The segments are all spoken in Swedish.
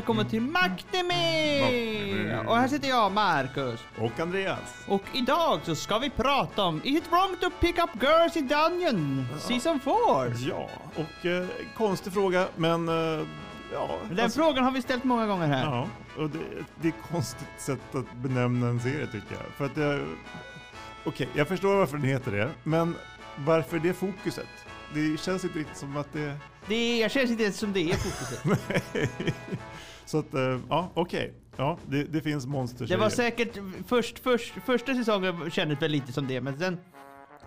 välkommen till! Makteme. Och här sitter jag, Marcus. Och Andreas. Och idag så ska vi prata om Is it wrong to pick up girls in Dungeon? Season 4. Ja, och eh, konstig fråga, men eh, ja. Den alltså- frågan har vi ställt många gånger här. Ja, och det, det är ett konstigt sätt att benämna en serie tycker jag. För att jag... Okej, jag förstår varför den heter det, men varför det fokuset? Det känns inte riktigt som att det... Det känns inte som det är fokuset. Så att, eh, ja, okej. Ja, det, det finns monster Det var säkert först, först, första säsongen kändes väl lite som det, men sen...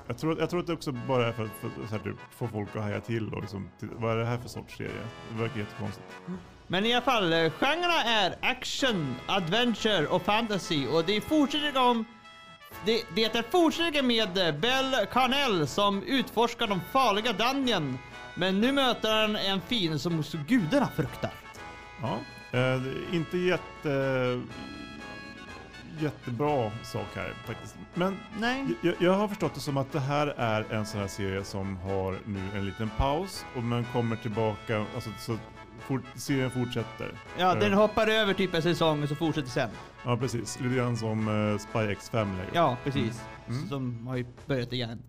jag, tror, jag tror att det också bara är för att för, så här, typ, få folk att haja till och liksom, vad är det här för sorts serie? Det verkar jättekonstigt. Men i alla fall, eh, genrerna är action, adventure och fantasy och det fortsätter igång det, det är fortsättningen med eh, Bell Carnell som utforskar de farliga Dungeon. Men nu möter han en fiende som gudarna fruktar. Ja, eh, inte jätte, jättebra sak här faktiskt. Men Nej. jag, jag har förstått det som att det här är en sån här serie som har nu en liten paus och man kommer tillbaka, alltså så fort, serien fortsätter. Ja, Eh, den hoppar över typ en säsong och så fortsätter sen. Ja, precis. Lite grann som uh, Spy X Family. Ja, precis. Mm. Som har ju börjat igen.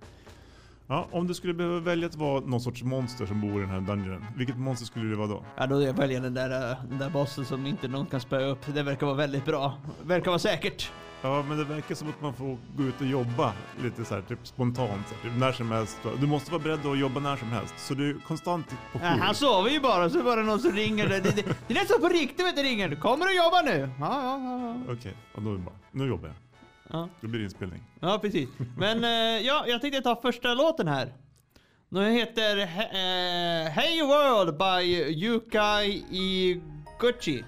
Ja, om du skulle behöva välja att vara någon sorts monster som bor i den här dungeonen, vilket monster skulle det vara då? Ja, då väljer jag den där, eh, den där bossen som inte någon kan spöa upp. Det verkar vara väldigt bra. Verkar vara säkert. Ja, men det verkar som att man får gå ut och jobba lite så här, typ spontant, så här, typ när som helst. Du måste vara beredd att jobba när som helst, så du är konstant på Ja, jour. han sover ju bara, så var det någon som ringer. Det, det, det, det är nästan på riktigt vet du ringer. Kommer du jobba nu? Ja, ja, ja. ja. Okej, och då är det bara, nu jobbar jag. Ja, Då blir det inspelning. ja precis. Men eh, ja, jag tänkte ta första låten här. Den heter eh, Hey World by Yukai Iguchi.「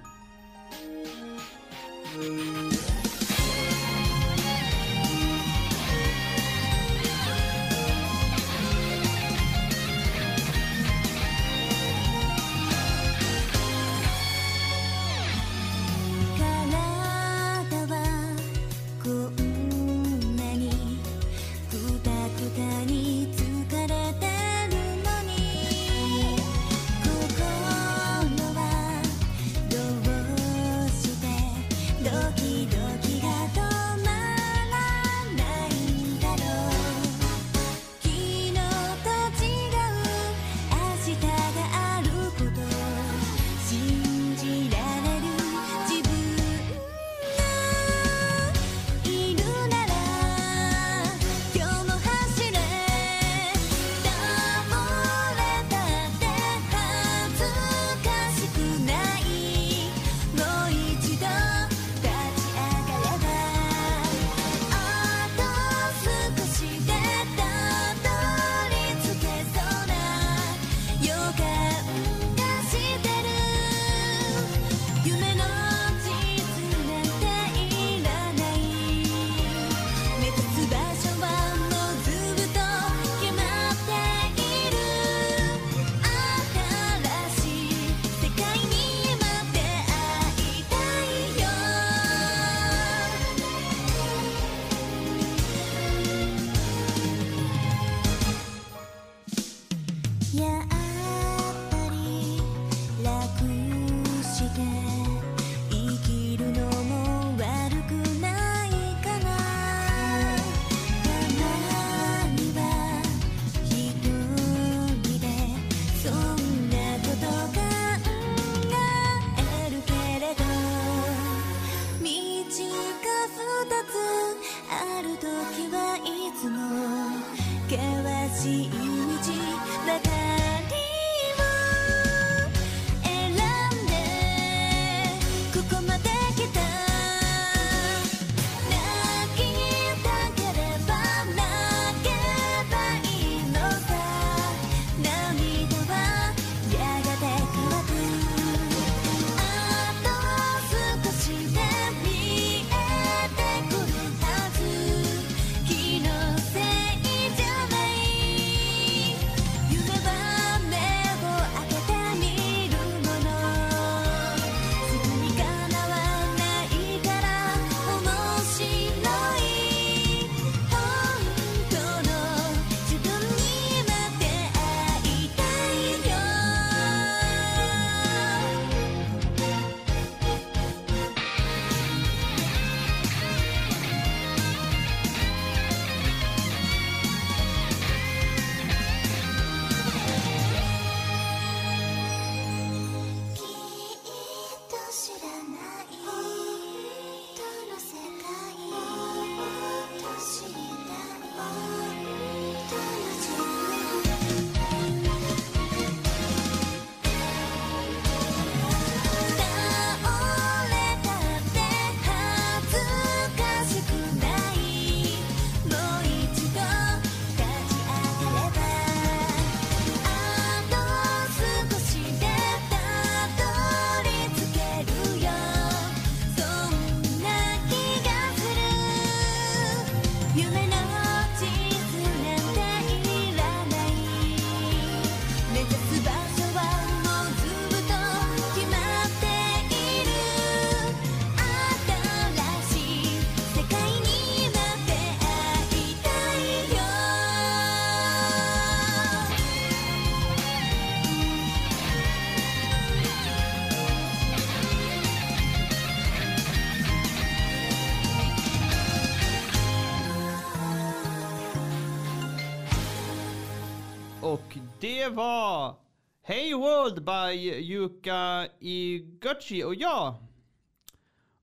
det var Hey World by Yuka Iguchi. Och ja,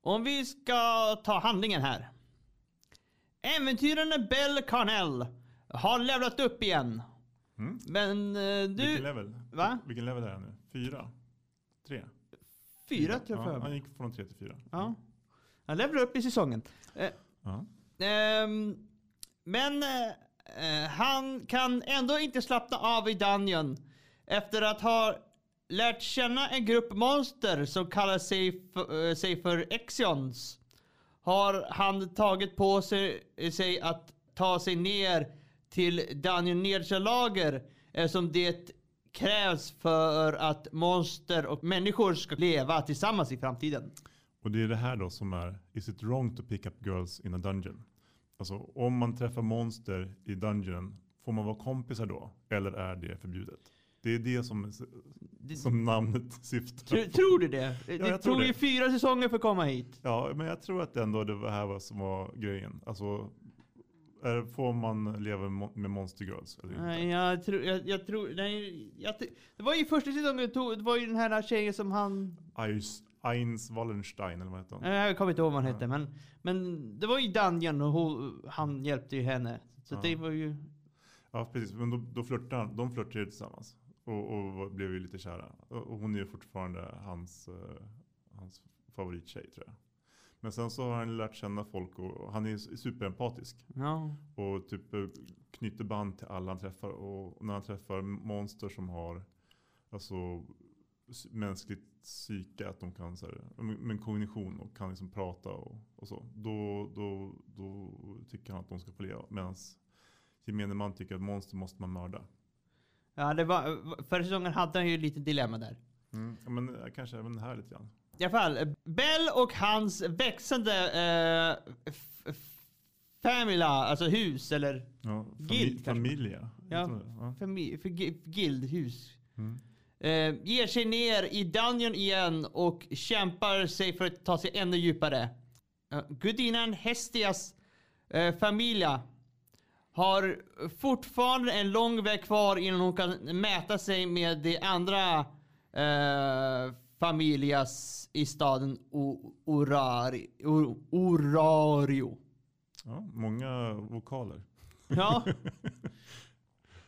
om vi ska ta handlingen här. Äventyraren Bell Carnell har levlat upp igen. Mm. Men eh, du... Vilken level? Va? Vilken level är han nu? Fyra? Tre? Fyra tror jag ja, Han gick från tre till fyra. Ja. Han levlar upp i säsongen. Eh, Ja. Ehm, men eh, han kan ändå inte slappna av i Dungeon efter att ha lärt känna en grupp monster som kallar sig, för- eh, sig för Exions. Har han tagit på sig, sig att ta sig ner till Dungeon nederlager eftersom det krävs för att monster och människor ska leva tillsammans i framtiden. Och det är det här då som är, is it wrong to pick up girls in a dungeon? Alltså om man träffar monster i dungeonen, får man vara kompisar då? Eller är det förbjudet? Det är det som, som namnet syftar Tror, på. tror du det? Det jag tror tog ju det. fyra säsonger för att komma hit. Ja, men jag tror att ändå det här var som var grejen. Alltså, är, får man leva med mon- med monster girls? Eller inte? Nej, jag tror, jag, jag tror, nej, jag, det var ju första säsongen, det var ju den här tjejen som han, Eins, Eins Wallenstein eller vad heter hon? jag kommer inte ihåg vad han hette, men, men det var ju Dungeon och hon, han hjälpte ju henne. Så Ja. det var ju, Ja, precis. Men då, då flörtade han, de flörtade ju tillsammans. Och, och blev ju lite kära. Och, hon är ju fortfarande hans, eh, hans favorittjej tror jag. Men sen så har han lärt känna folk och han är superempatisk. ja. Och typ eh, knyter band till alla han träffar. Och när han träffar monster som har alltså, mänskligt psyke, att de kan så här, med med kognition och kan liksom prata och, och så. Då, då, då tycker han att de ska få leva. Medan gemene man tycker att monster måste man mörda. Ja, det var, förra säsongen hade han ju lite dilemma där. Mm. Men eh, kanske även här lite grann. I alla fall, Bell och hans växande eh, f- f- familja, alltså hus eller Ja, fami- kanske. familja. Ja. Ja. fami- för, gi- guildhus. Mm. Eh, ger sig ner i Dungeon igen och kämpar sig för att ta sig ännu djupare. Uh, Gudinnan Hestias eh, familja har fortfarande en lång väg kvar innan hon kan mäta sig med de andra eh, familjas i staden o- Orari, o- Orario. ja, många vokaler. Ja.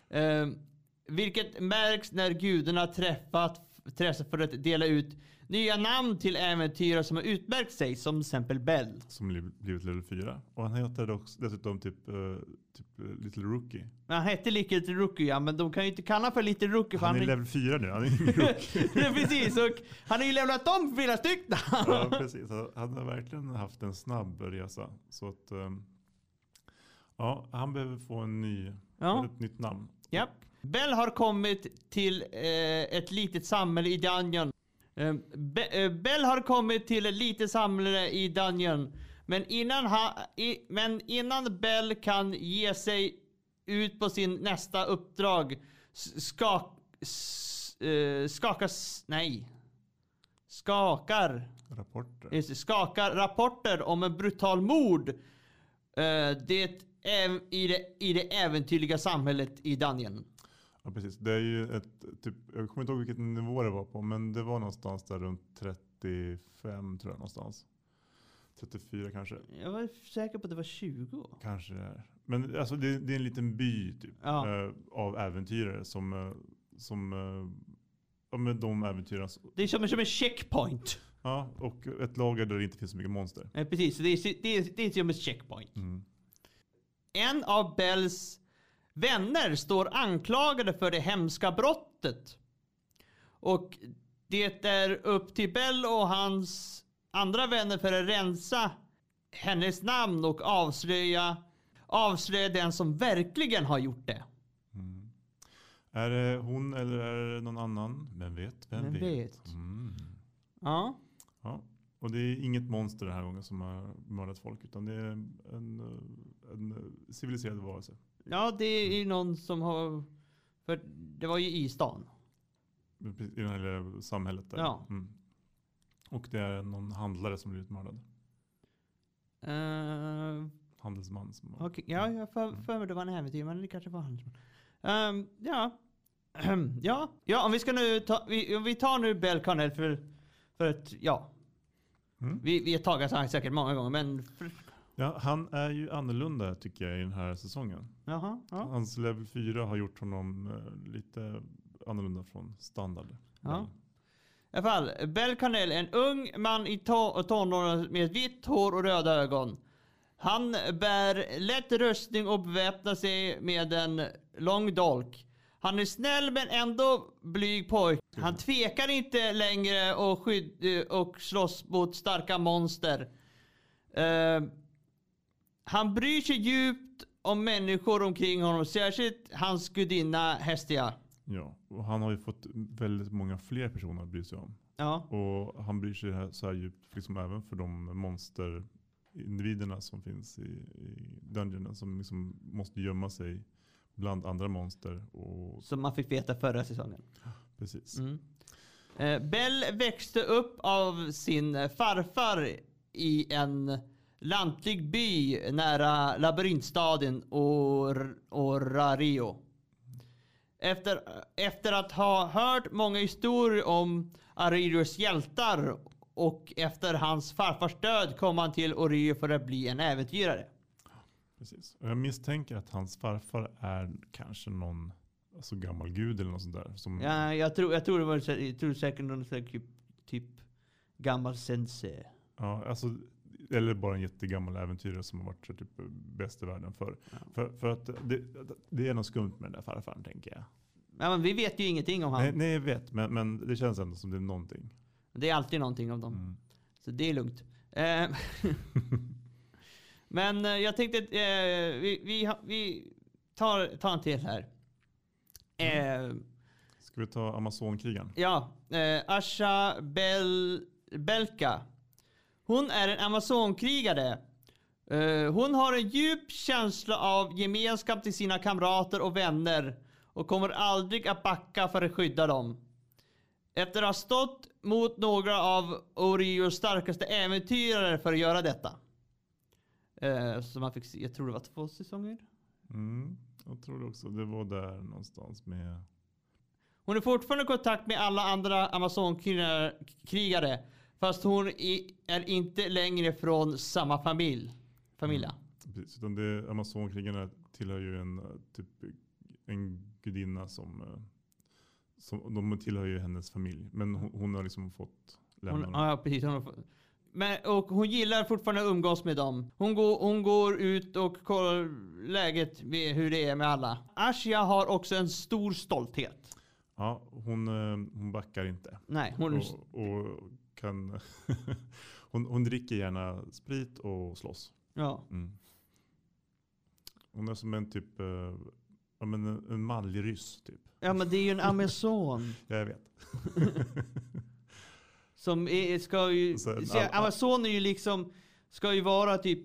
Ehm, vilket märks när gudarna träffat, träffas för att dela ut nya namn till äventyrare som har utmärkt sig, som till exempel Bell. Som bli- blivit level 4. Och han heter också, dessutom typ, eh, typ eh, Little Rookie. Men han hette Little Rookie, ja, men de kan ju inte kalla för Little Rookie Han han, är level 4 nu, han är ingen rookie. Nej, precis, och han har ju lämnat om flera stycken. ja, precis. Han han har verkligen haft en snabb resa. Så att, ehm, ja, han behöver få en ny, Ja. ett nytt namn. Japp. Bell har kommit till eh, ett litet samhälle i Dungeon. Eh, Be- eh, Bell har kommit till ett litet samhälle i Dungeon. Men innan, ha, i, men innan Bell kan ge sig ut på sin nästa uppdrag skak, s, eh, skakas, nej. Skakar, Rapporter. skakar rapporter om en brutal mord. Eh, det, i, det, I det äventyrliga samhället i Dungeon. Ja, precis. Det är ju ett, typ, jag kommer inte ihåg vilket nivå det var på, men det var någonstans där runt 35 tror jag någonstans. 34 kanske. Jag var säker på att det var 20. Kanske det är. Men alltså det, det är en liten by typ, Ja. eh, av äventyrare som, eh, som eh, ja, men de äventyrarna. s- Det är som, som en checkpoint. Ja, och ett lager där det inte finns så mycket monster. Eh, precis, det är, det, är, det är som ett checkpoint. Mm. En av Bells vänner står anklagade för det hemska brottet. Och det är upp till Bell och hans andra vänner för att rensa hennes namn och avslöja, avslöja den som verkligen har gjort det. Är det hon eller är det någon annan? Vem vet? Vem, Vem vet? vet? Mm. Ja. Ja. Och det är inget monster den här gången som har mördat folk utan det är en, en civiliserad varelse. Ja, det är ju någon som har... För det var ju i stan. I det här lilla samhället där. Ja. Mm. Och det är någon handlare som blivit mördad. Uh, Handelsman som har... Okej, ja, jag för, för mig det var en äventyr, men det kanske var han. Um, ja. ja, ja, om vi ska nu ta, vi, om vi tar nu Bell Carnell för, för att, ja. Mm. Vi, vi har tagit han säkert många gånger, men... För, Ja, han är ju annorlunda tycker jag i den här säsongen. jaha, ja. Hans level 4 har gjort honom eh, lite annorlunda från standard. Ja. I alla fall, Bell Carnell en ung man i to- tonåren med vitt hår och röda ögon. Han bär lätt rustning och beväpnar sig med en lång dolk. Han är snäll men ändå blyg pojk. Han tvekar inte längre och, skydd- och slåss mot starka monster. Eh, han bryr sig djupt om människor omkring honom, särskilt hans gudinna Hestia. Ja, och han har ju fått väldigt många fler personer att bry sig om. Ja. Och han bryr sig här- så här djupt liksom även för de monsterindividerna som finns i, i dungeonen som liksom måste gömma sig bland andra monster. Och Som man fick veta förra säsongen. precis. Mm. Eh, Bell växte upp av sin farfar i en lantlig by nära labyrintstaden Or Orario. Efter, efter att ha hört många historier om Aririos hjältar och efter hans farfars död kom han till Orio för att bli en äventyrare. precis. Och jag misstänker att hans farfar är kanske någon alltså gammal gud eller något sånt där. Som, Ja, jag, tror, jag tror det var jag tror säkert någon typ, typ gammal sensei. Ja, alltså, eller bara en jättegammal äventyrare som har varit typ bäst i världen för. För, för att det, det är något skumt med den där farfaren tänker jag. Ja, men vi vet ju ingenting om han. Nej, nej jag vet, men, men det känns ändå som det är någonting. Det är alltid någonting om dem. Mm. Så det är lugnt. Eh, men eh, jag tänkte att eh, vi, vi, vi tar, tar en till här. Eh, Ska vi ta Amazonkrigaren? ja, eh, Asha Bel, Belka. Hon är en Amazonkrigare. Eh, hon har en djup känsla av gemenskap till sina kamrater och vänner och kommer aldrig att backa för att skydda dem. Efter att ha stått mot några av Orios starkaste äventyrare för att göra detta. Eh, så man fick se, jag tror det var två säsonger. Mm, jag tror också. Det var där någonstans med... Hon är fortfarande i kontakt med alla andra Amazonkrigare. Fast hon är inte längre från samma familj. Familja. Precis, utan det, Amazonkrigarna tillhör ju en eh, typ en gudinna som, eh, som de tillhör ju hennes familj. Men hon, hon har liksom fått lämna Hon, ja, precis. Hon, fått- men, och hon gillar fortfarande att umgås med dem. Hon går, hon går ut och kollar läget hur det är med alla. Ashia har också en stor stolthet. Ja, hon, eh, hon backar inte. Nej, hon... Och, och kan hon, hon dricker gärna sprit och slåss. Ja. Mm. Hon är som en typ eh, ja, men en, en manlig ryss typ. ja, men det är ju en amazon. Ja, jag vet. Som är, ska ju... Så en Så, Amazon är ju liksom... Ska ju vara typ...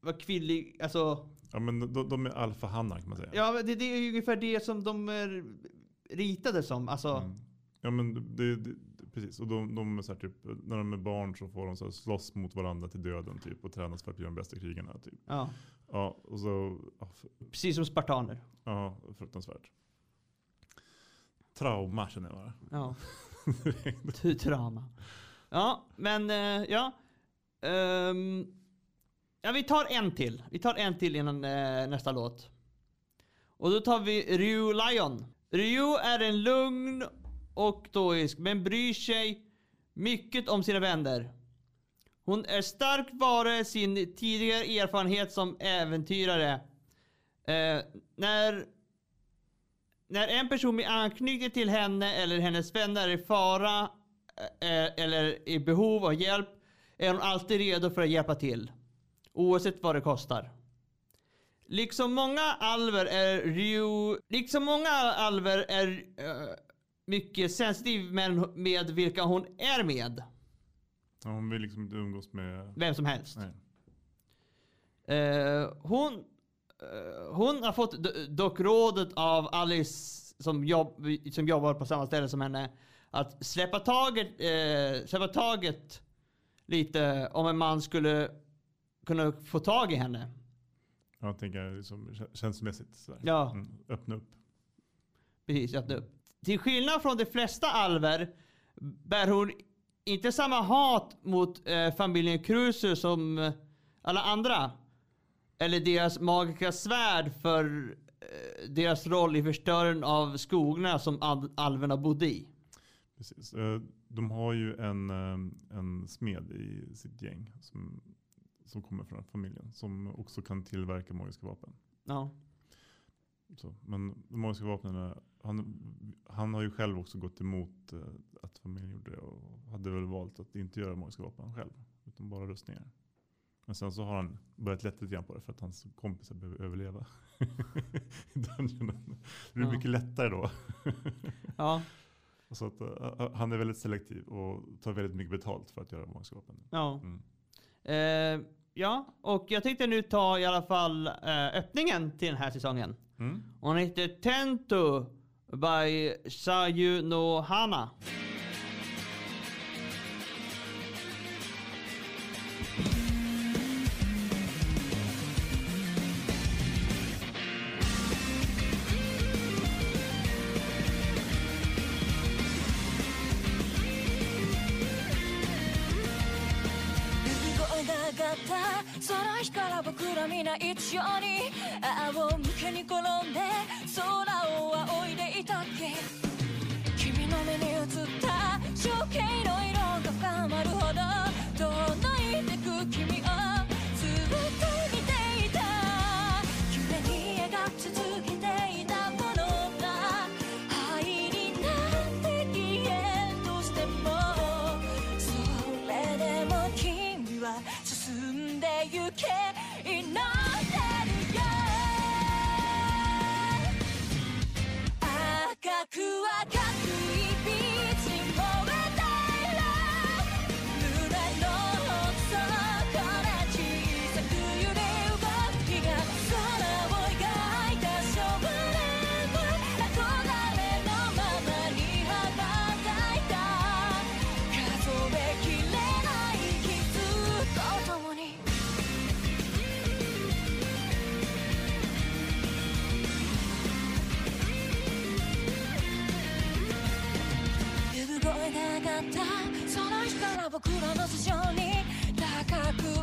Vara kvinnlig... Alltså... Ja, men de, de är alfahannar kan man säga. Ja, det, det är ju ungefär det som de är ritade som. Alltså... Mm. Ja men det, precis. Och de, de så typ, när de är barn så får de så här, slåss mot varandra till döden typ. Och tränas för att bli de bästa krigarna typ. Ja. Ja, och så, ja, Precis som spartaner. ja fruktansvärt. Trauma känner jag bara. Ja. Trauma. Ja, men eh, ja. Ehm, ja, vi tar en till. Vi tar en till innan eh, nästa låt. Och då tar vi Ryu Lion. Ryu är en lugn och stoisk, men bryr sig mycket om sina vänner. Hon är stark vare sin tidigare erfarenhet som äventyrare. Eh, när när en person med anknytning till henne eller hennes vänner är i fara eh, eller i behov av hjälp är hon alltid redo för att hjälpa till. Oavsett vad det kostar. Liksom många alver är Ryu, liksom många alver är eh, mycket sensitiv med, med vilka hon är med. Ja, hon vill liksom inte umgås med... Vem som helst. Eh, hon, eh, hon har fått do- dock rådet av Alice som, jobb, som jobbar på samma ställe som henne att släppa taget, eh, släppa taget lite om en man skulle kunna få tag i henne. Jag tänker liksom kä- känslomässigt sådär. Ja. Mm, öppna upp. precis öppna upp. Till skillnad från de flesta alver bär hon inte samma hat mot eh, familjen Cruiser som eh, alla andra. Eller deras magiska svärd för eh, deras roll i förstöringen av skogarna som al- alverna bodde i. Precis. Eh, De har ju en, eh, en smed i sitt gäng som, som kommer från familjen. Som också kan tillverka magiska vapen. Ja. Så, men de magiska vapnen, han, han har ju själv också gått emot eh, att familjen gjorde det. Och hade väl valt att inte göra magiska vapen själv. Utan bara rustningar. Men sen så har han börjat lätta lite grann på det för att hans kompisar behöver överleva. Dungeonen. Det blir Ja. mycket lättare då. Ja. Så att, eh, han är väldigt selektiv och tar väldigt mycket betalt för att göra magiska vapen. ja. Mm. Eh, ja, och jag tänkte nu ta i alla fall eh, öppningen till den här säsongen. Mm. Den heter Tento by Sayu no Hana. 一緒に仰向けに転んで空を仰いでいたっけ？君の目に映った情景の色が深まるほど遠のいてく君をった。その日から僕らの頭上に高く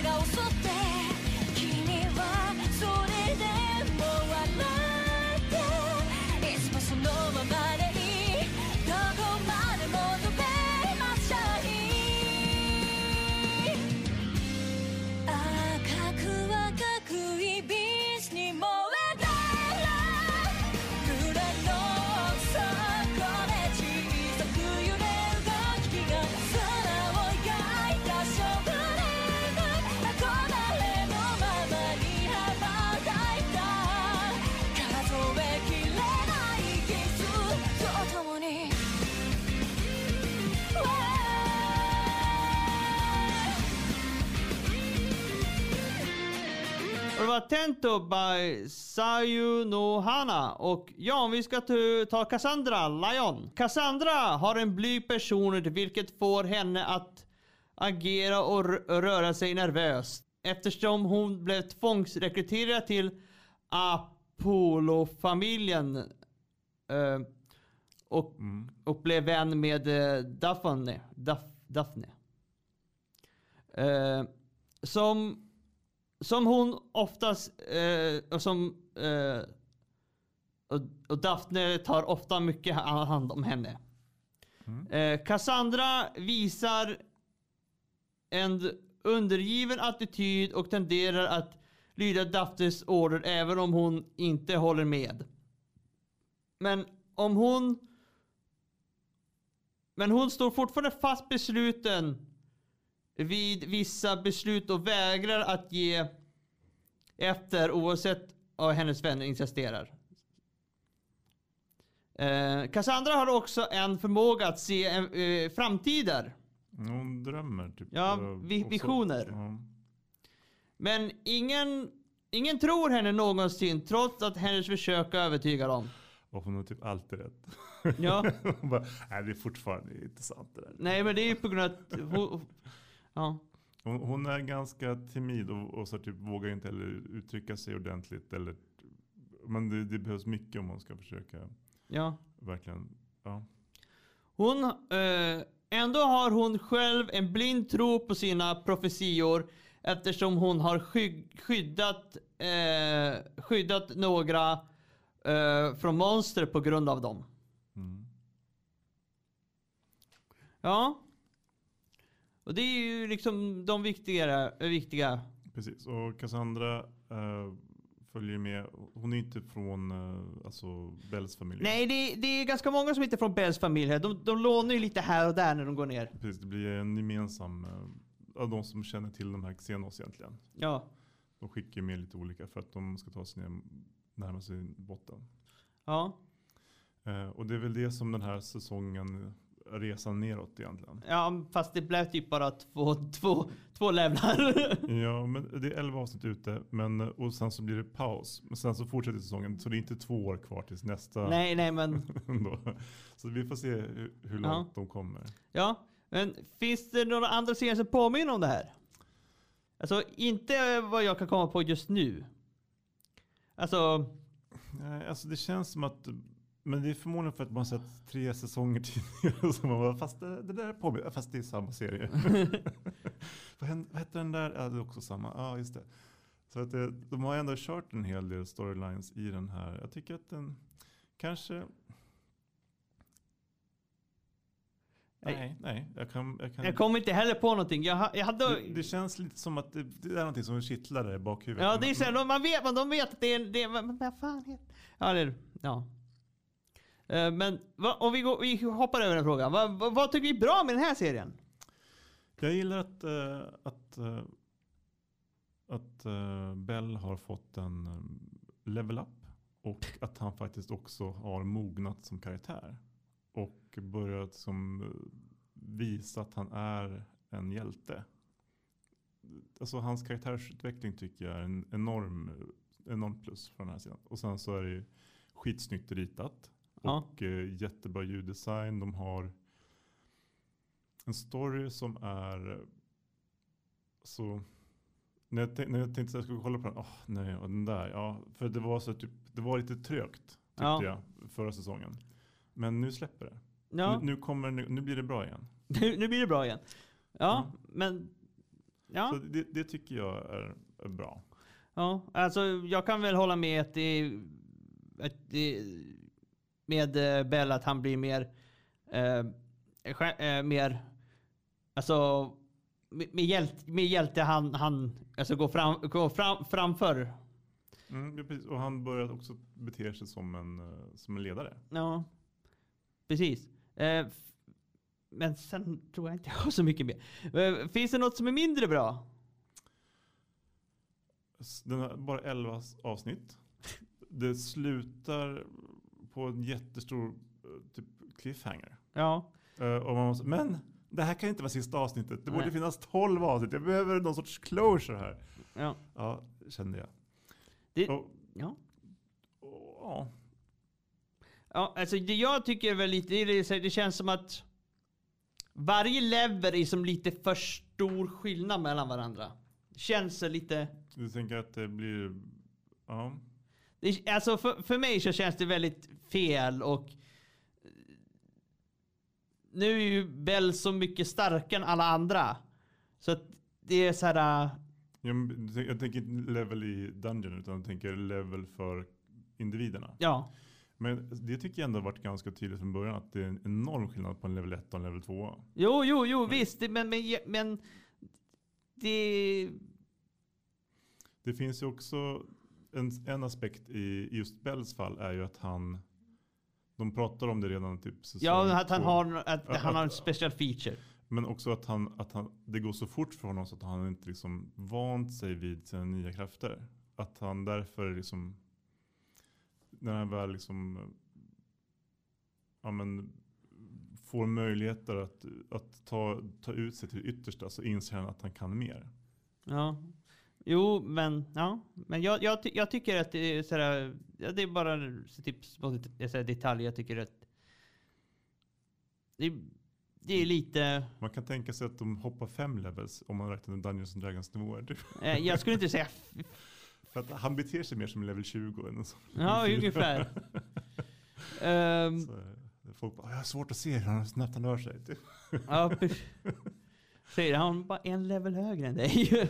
告诉。Det var Tento by Sayu no Hana. Och ja, vi ska ta- Cassandra, Lion. Cassandra har en blyg personlighet vilket får henne att agera och röra sig nervöst. Eftersom hon blev tvångsrekryterad till Apollo-familjen. Eh, och, Mm. och blev vän med eh, Daphne. Daph, Daphne. Eh, som, som hon oftast, eh, och som eh, och, och Daphne tar ofta mycket ha- hand om henne. Mm. Eh, Cassandra visar en undergiven attityd och tenderar att lyda Daphnes order även om hon inte håller med. Men om hon men hon står fortfarande fast besluten vid vissa beslut och vägrar att ge efter oavsett vad hennes vänner insisterar. Eh, Cassandra har också en förmåga att se eh, framtider. Hon drömmer typ. Ja, vi- visioner. Ja. Men ingen, ingen tror henne någonsin trots att hennes försök övertygar dem. Och hon har typ alltid rätt. Ja, hon bara, nej det är fortfarande inte sant det där. nej men det är ju på grund av att hon, ja. Hon, hon är ganska timid och, och så typ vågar inte heller uttrycka sig ordentligt. Eller, men det, det behövs mycket om hon ska försöka ja. verkligen. Ja. Hon, eh, ändå har hon själv en blind tro på sina profetior eftersom hon har sky- skyddat, eh, skyddat några eh, från monster på grund av dem. Mm. Ja. Och det är ju liksom de viktigare, viktiga. Precis, och Cassandra eh, följer med. Hon är inte från eh, alltså Bells familj. Nej, det, det är ganska många som inte är från Bells familj. De, de lånar ju lite här och där när de går ner. Precis, det blir en gemensam, eh, av de som känner till de här Xenos egentligen. Ja. De skickar med lite olika för att de ska ta sig ner, närma sig botten. Ja. Eh, och det är väl det som den här säsongen, resan neråt egentligen. Ja, fast det blev typ bara två, två, två levlar. Ja, men det är 11 avsnitt ute, men, och sen så blir det paus. Men sen så fortsätter säsongen, så det är inte två år kvar tills nästa. nej, nej, men. Så vi får se hur, hur Ja. långt de kommer. ja. Men finns det några andra serier som påminner om det här? Alltså inte vad jag kan komma på just nu. Alltså, Nej, alltså det känns som att, men det är förmodligen för att man sett tre säsonger tidigare. Så man bara, fast det, det där är på fast det är samma serie. vad, hände, vad hette den där? Ja, det är också samma. Ja, just det. Så att det, de har ändå kört en hel del storylines i den här. Jag tycker att den kanske... Nej. Nej, nej. Jag kan, jag kan, jag kommer inte heller på någonting. Jag, jag hade... det, det känns lite som att det, det är någonting som kittlar där i bakhuvudet. Ja, det är så man vet, man, de vet att det är, det vad, vad fan heter Ja, det är Ja. Eh, men va, om vi, går, vi hoppar över den frågan. Vad, vad, vad tycker vi är bra med den här serien? Jag gillar att, eh, att, eh, att eh, Bell har fått en eh, level up. Och att han faktiskt också har mognat som karaktär. Och börjat som, eh, visa att han är en hjälte. Alltså hans karaktärsutveckling tycker jag är en enorm, enorm plus för den här sidan. Och sen så är det ju skitsnyggt ritat. Ja. Och eh, jättebra ljuddesign. De har en story som är så när jag, tänk, när jag tänkte att jag skulle kolla på den, åh nej, och den där, ja, för det var så typ, det var lite trögt tyckte Ja. jag förra säsongen. Men nu släpper det. Ja, Nu, nu, kommer, nu, nu blir det bra igen. nu, nu blir det bra igen. Ja, Mm. men... Ja. Så det, det tycker jag är, är bra. Ja, alltså jag kan väl hålla med att det, att det med eh, Bell att han blir mer, eh, eh, mer, alltså med, hjälte, med hjälte han, han alltså går, fram, går fram, framför. Mm, precis. Och han började också bete sig som en, eh, som en ledare. Ja, precis. Eh, men sen tror jag inte jag har så mycket mer. Finns det något som är mindre bra? Den har bara 11 avsnitt. Det slutar på en jättestor eh, typ cliffhanger. Ja, Eh, och man måste, men det här kan inte vara sista avsnittet. Det borde Nej. finnas 12 avsnitt. Jag behöver någon sorts closure här. ja, Ja, kände jag. Det- och, ja. och, ja. Ja, alltså det jag tycker väl lite, det, är känns som att varje level är som lite för stor skillnad mellan varandra. Känns lite, Du tänker att det blir... Ja. det, alltså för, för mig så känns det väldigt fel och nu är ju Bell så mycket starkare än alla andra. Så att det är så här. äh, Ja, men jag tänker inte level i Dungeon utan jag tänker level för individerna. ja. Men det tycker jag ändå varit ganska tydligt från början att det är en enorm skillnad på en level 1 och en level 2. Jo, jo, jo, visst. det- Men, men, men det... Det finns ju också en, en aspekt i just Bells fall är ju att han de pratar om det redan typ säsong Ja, att han två. har, att Ja, han har en att- special feature. Men också att, han, att han, det går så fort för honom så att han inte liksom vant sig vid sina nya krafter. Att han därför liksom, när han väl liksom, ja men, får möjligheter att, att ta, ta ut sig till yttersta så inser han att han kan mer. Ja. Jo, men ja. Men jag, jag, jag tycker att det är sådär, det är bara så typ sådär detaljer jag tycker att det, är- det är lite, Man kan tänka sig att de hoppar fem levels om man räknar med Dungeons and Dragons nivåer. eh, jag skulle inte säga, För att han beter sig mer som level 20 än en sån. ja ungefär. Så, eh, folk bara, jag har svårt att se hur snabbt han rör sig. ja. Säger han bara en level högre än dig.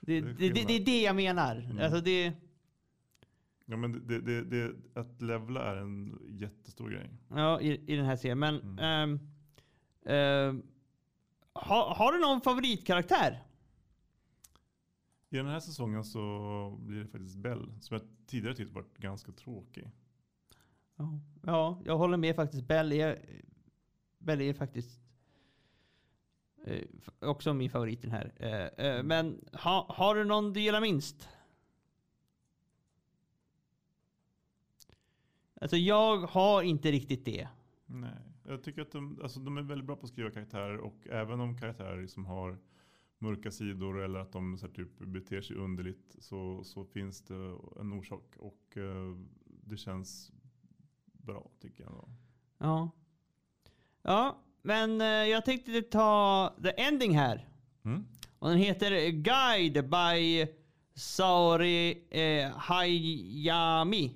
det, det, det, det är det jag menar. Mm. Alltså det, Ja men det, det, det, att levla är en jättestor grej. ja, i, i den här serien. Men Mm. ehm, ehm, har, har du någon favoritkaraktär? I den här säsongen så blir det faktiskt Bell, som jag tidigare tyckte varit ganska tråkig. Ja, ja jag håller med faktiskt. Bell är, Bell är faktiskt också min favorit den här. Eh, eh, men ha, har du någon du gillar minst? Alltså jag har inte riktigt det. Nej, jag tycker att de, alltså, de är väldigt bra på att skriva karaktärer och även om karaktärer som har mörka sidor eller att de så typ beter sig underligt så, så finns det en orsak och eh, det känns bra tycker jag. Då. Ja. Ja, men eh, jag tänkte ta the ending här. Mm. Och den heter Guide by Saori eh, Hayami.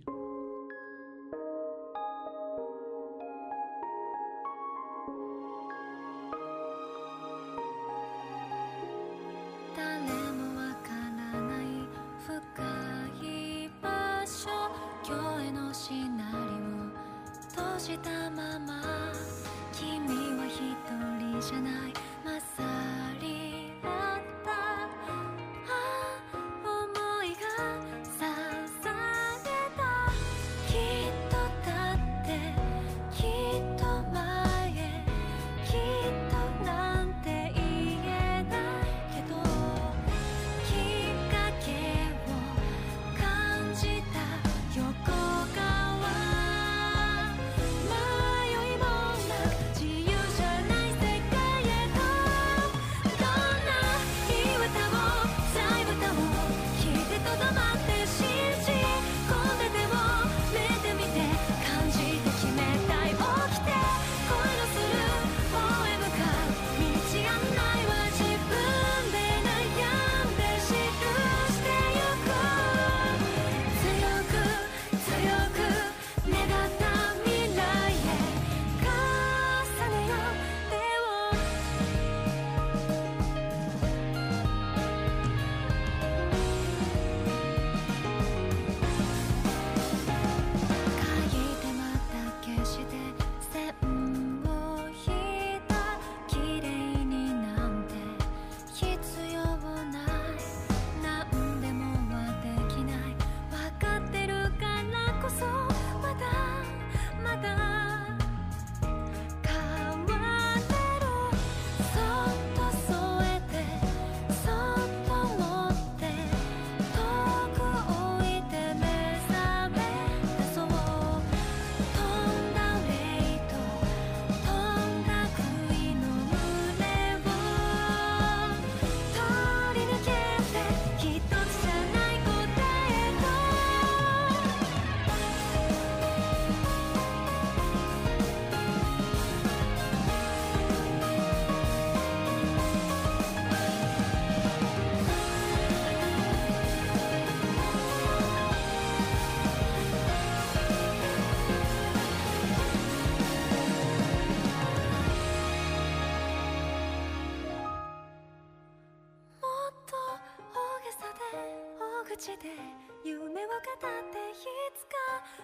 いつか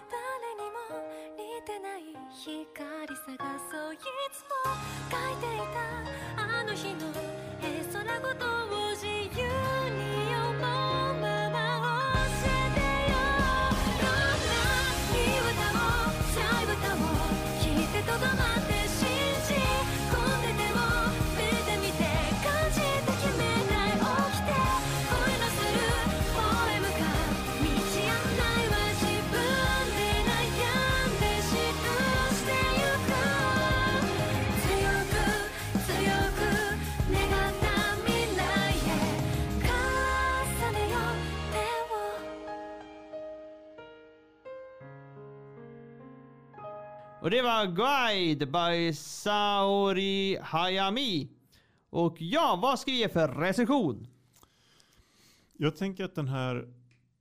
誰にも似てない光探そう。いつも Och det var Guide by Saori Hayami. Och ja, vad ska vi ge för recension? Jag tänker att den här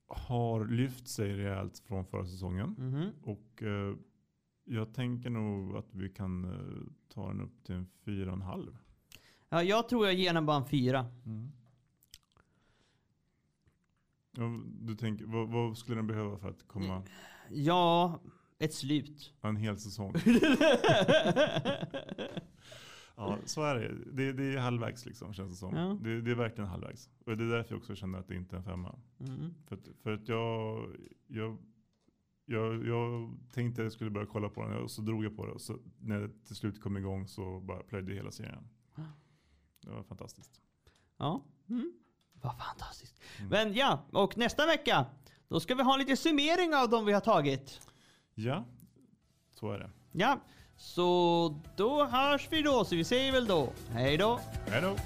har lyft sig rejält från förra säsongen. Mhm. Och eh, jag tänker nog att vi kan eh, ta den upp till en fyra och en halv. Ja, jag tror jag ger den bara en fyra. Ja, du tänker, vad, vad skulle den behöva för att komma Ja, ett slut. en hel säsong? ja, så är det. det. Det är halvvägs liksom känns det som. Ja. Det, det är verkligen halvvägs. Och det är därför jag också känner att det inte är en femma. Mm. För att, för att jag, jag, jag, jag tänkte att jag skulle börja kolla på den och så drog jag på det. Och så när det till slut kom igång så bara plöjde hela serien. Det var fantastiskt. Ja, mm. vad fantastiskt. Mm. Men ja, och nästa vecka då ska vi ha lite summering av de vi har tagit. Ja, så är det. Ja, så då hörs vi då. Så vi säger väl då hej då. Hej då!